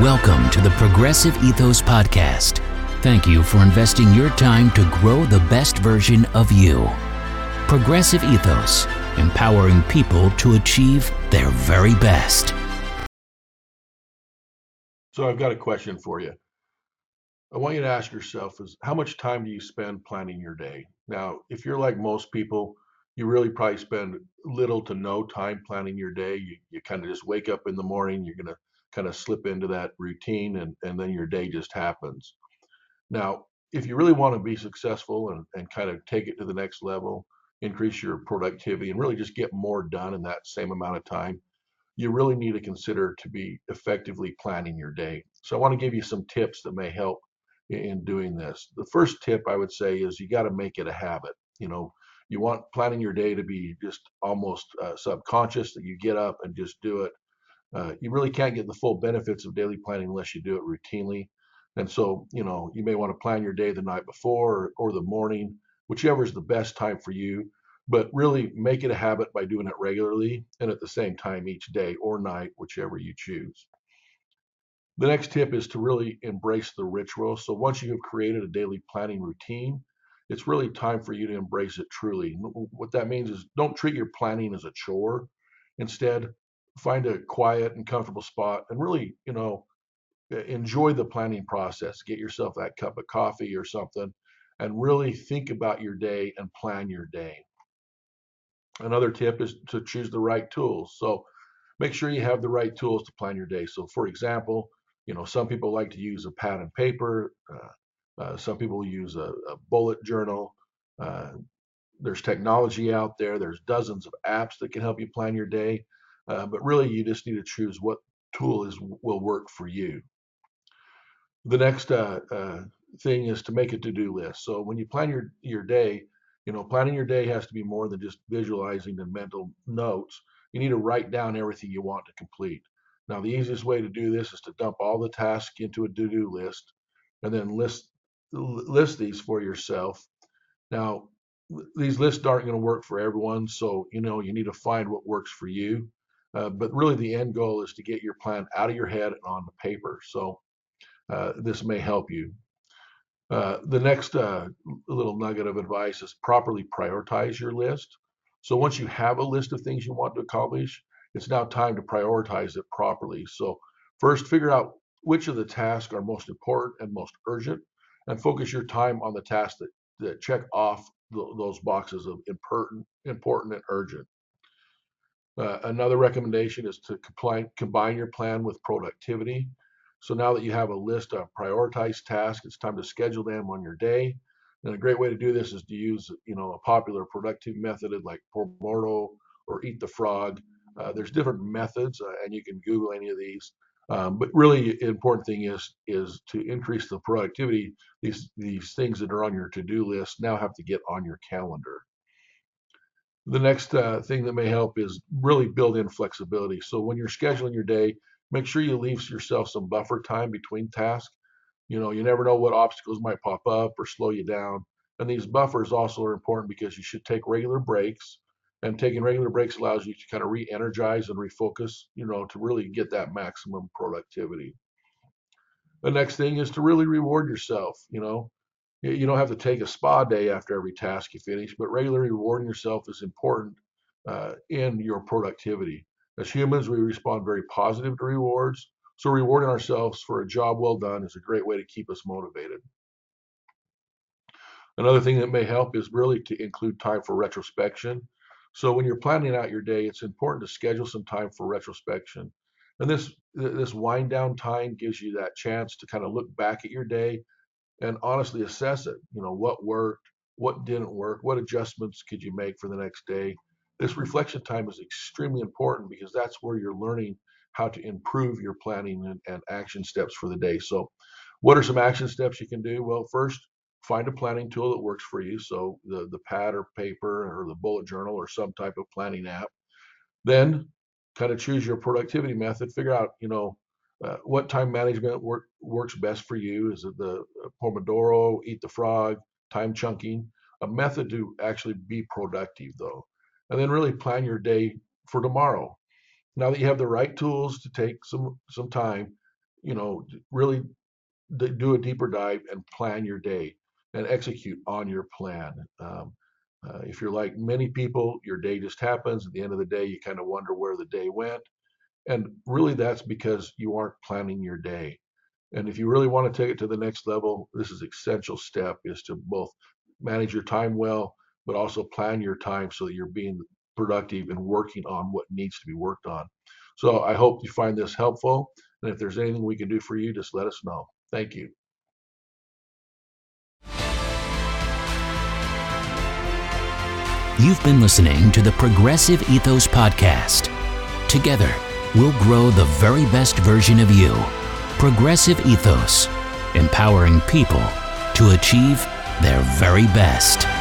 Welcome to the Progressive Ethos Podcast. Thank you for investing your time to grow the best version of you. Progressive Ethos, empowering people to achieve their very best. So I've got a question for you. I want you to ask yourself is how much time do you spend planning your day? Now, if you're like most people, you really probably spend little to no time planning your day. You, you kind of just wake up in the morning, you're going to kind of slip into that routine and, and then your day just happens. Now, if you really want to be successful and, and kind of take it to the next level, increase your productivity and really just get more done in that same amount of time, you really need to consider to be effectively planning your day. So I want to give you some tips that may help in doing this. The first tip I would say is you got to make it a habit. You know, you want planning your day to be just almost uh, subconscious that you get up and just do it uh, you really can't get the full benefits of daily planning unless you do it routinely. And so, you know, you may want to plan your day the night before or, or the morning, whichever is the best time for you. But really make it a habit by doing it regularly and at the same time each day or night, whichever you choose. The next tip is to really embrace the ritual. So once you have created a daily planning routine, it's really time for you to embrace it truly. What that means is don't treat your planning as a chore. Instead, find a quiet and comfortable spot and really, you know, enjoy the planning process. Get yourself that cup of coffee or something and really think about your day and plan your day. Another tip is to choose the right tools. So make sure you have the right tools to plan your day. So, for example, you know, some people like to use a pad and paper. Uh, uh, some people use a, a bullet journal. Uh, there's technology out there. There's dozens of apps that can help you plan your day. Uh, but really, you just need to choose what tool is will work for you. The next uh, uh, thing is to make a to-do list. So when you plan your your day, you know, planning your day has to be more than just visualizing and mental notes. You need to write down everything you want to complete. Now, the easiest way to do this is to dump all the tasks into a to-do list, and then list list these for yourself. Now, these lists aren't going to work for everyone, so you know you need to find what works for you. Uh, but really, the end goal is to get your plan out of your head and on the paper. So uh, this may help you. Uh, the next uh, little nugget of advice is properly prioritize your list. So once you have a list of things you want to accomplish, it's now time to prioritize it properly. So first, figure out which of the tasks are most important and most urgent, and focus your time on the tasks that, that check off those boxes of important, important and urgent. Uh, another recommendation is to comply, combine your plan with productivity. So now that you have a list of prioritized tasks, it's time to schedule them on your day. And a great way to do this is to use, you know, a popular productive method like Pomodoro or Eat the Frog. Uh, there's different methods, uh, and you can Google any of these. Um, but really, important thing is is to increase the productivity. These these things that are on your to-do list now have to get on your calendar. The next uh, thing that may help is really build in flexibility. So when you're scheduling your day, make sure you leave yourself some buffer time between tasks. You know, you never know what obstacles might pop up or slow you down. And these buffers also are important because you should take regular breaks. And taking regular breaks allows you to kind of re-energize and refocus, you know, to really get that maximum productivity. The next thing is to really reward yourself. You know, you don't have to take a spa day after every task you finish, but regularly rewarding yourself is important uh, in your productivity. As humans, we respond very positive to rewards. So rewarding ourselves for a job well done is a great way to keep us motivated. Another thing that may help is really to include time for retrospection. So when you're planning out your day, it's important to schedule some time for retrospection. And this this wind down time gives you that chance to kind of look back at your day and honestly assess it. You know, what worked, what didn't work, what adjustments could you make for the next day. This reflection time is extremely important because that's where you're learning how to improve your planning and, and action steps for the day. So, what are some action steps you can do? Well, first, find a planning tool that works for you. So, the, the pad or paper or the bullet journal or some type of planning app. Then, kind of choose your productivity method. Figure out, you know, uh, what time management work, works best for you? Is it the uh, Pomodoro, Eat the Frog, time chunking? A method to actually be productive, though. And then really plan your day for tomorrow. Now that you have the right tools to take some some time, you know, really do a deeper dive and plan your day and execute on your plan. Um, uh, if you're like many people, your day just happens. At the end of the day, you kind of wonder where the day went. And really, that's because you aren't planning your day. And if you really want to take it to the next level, this is essential step is to both manage your time well, but also plan your time so that you're being productive and working on what needs to be worked on. So I hope you find this helpful. And if there's anything we can do for you, just let us know. Thank you. You've been listening to the Progressive Ethos Podcast. Together, we'll grow the very best version of you. Progressive Ethos, empowering people to achieve their very best.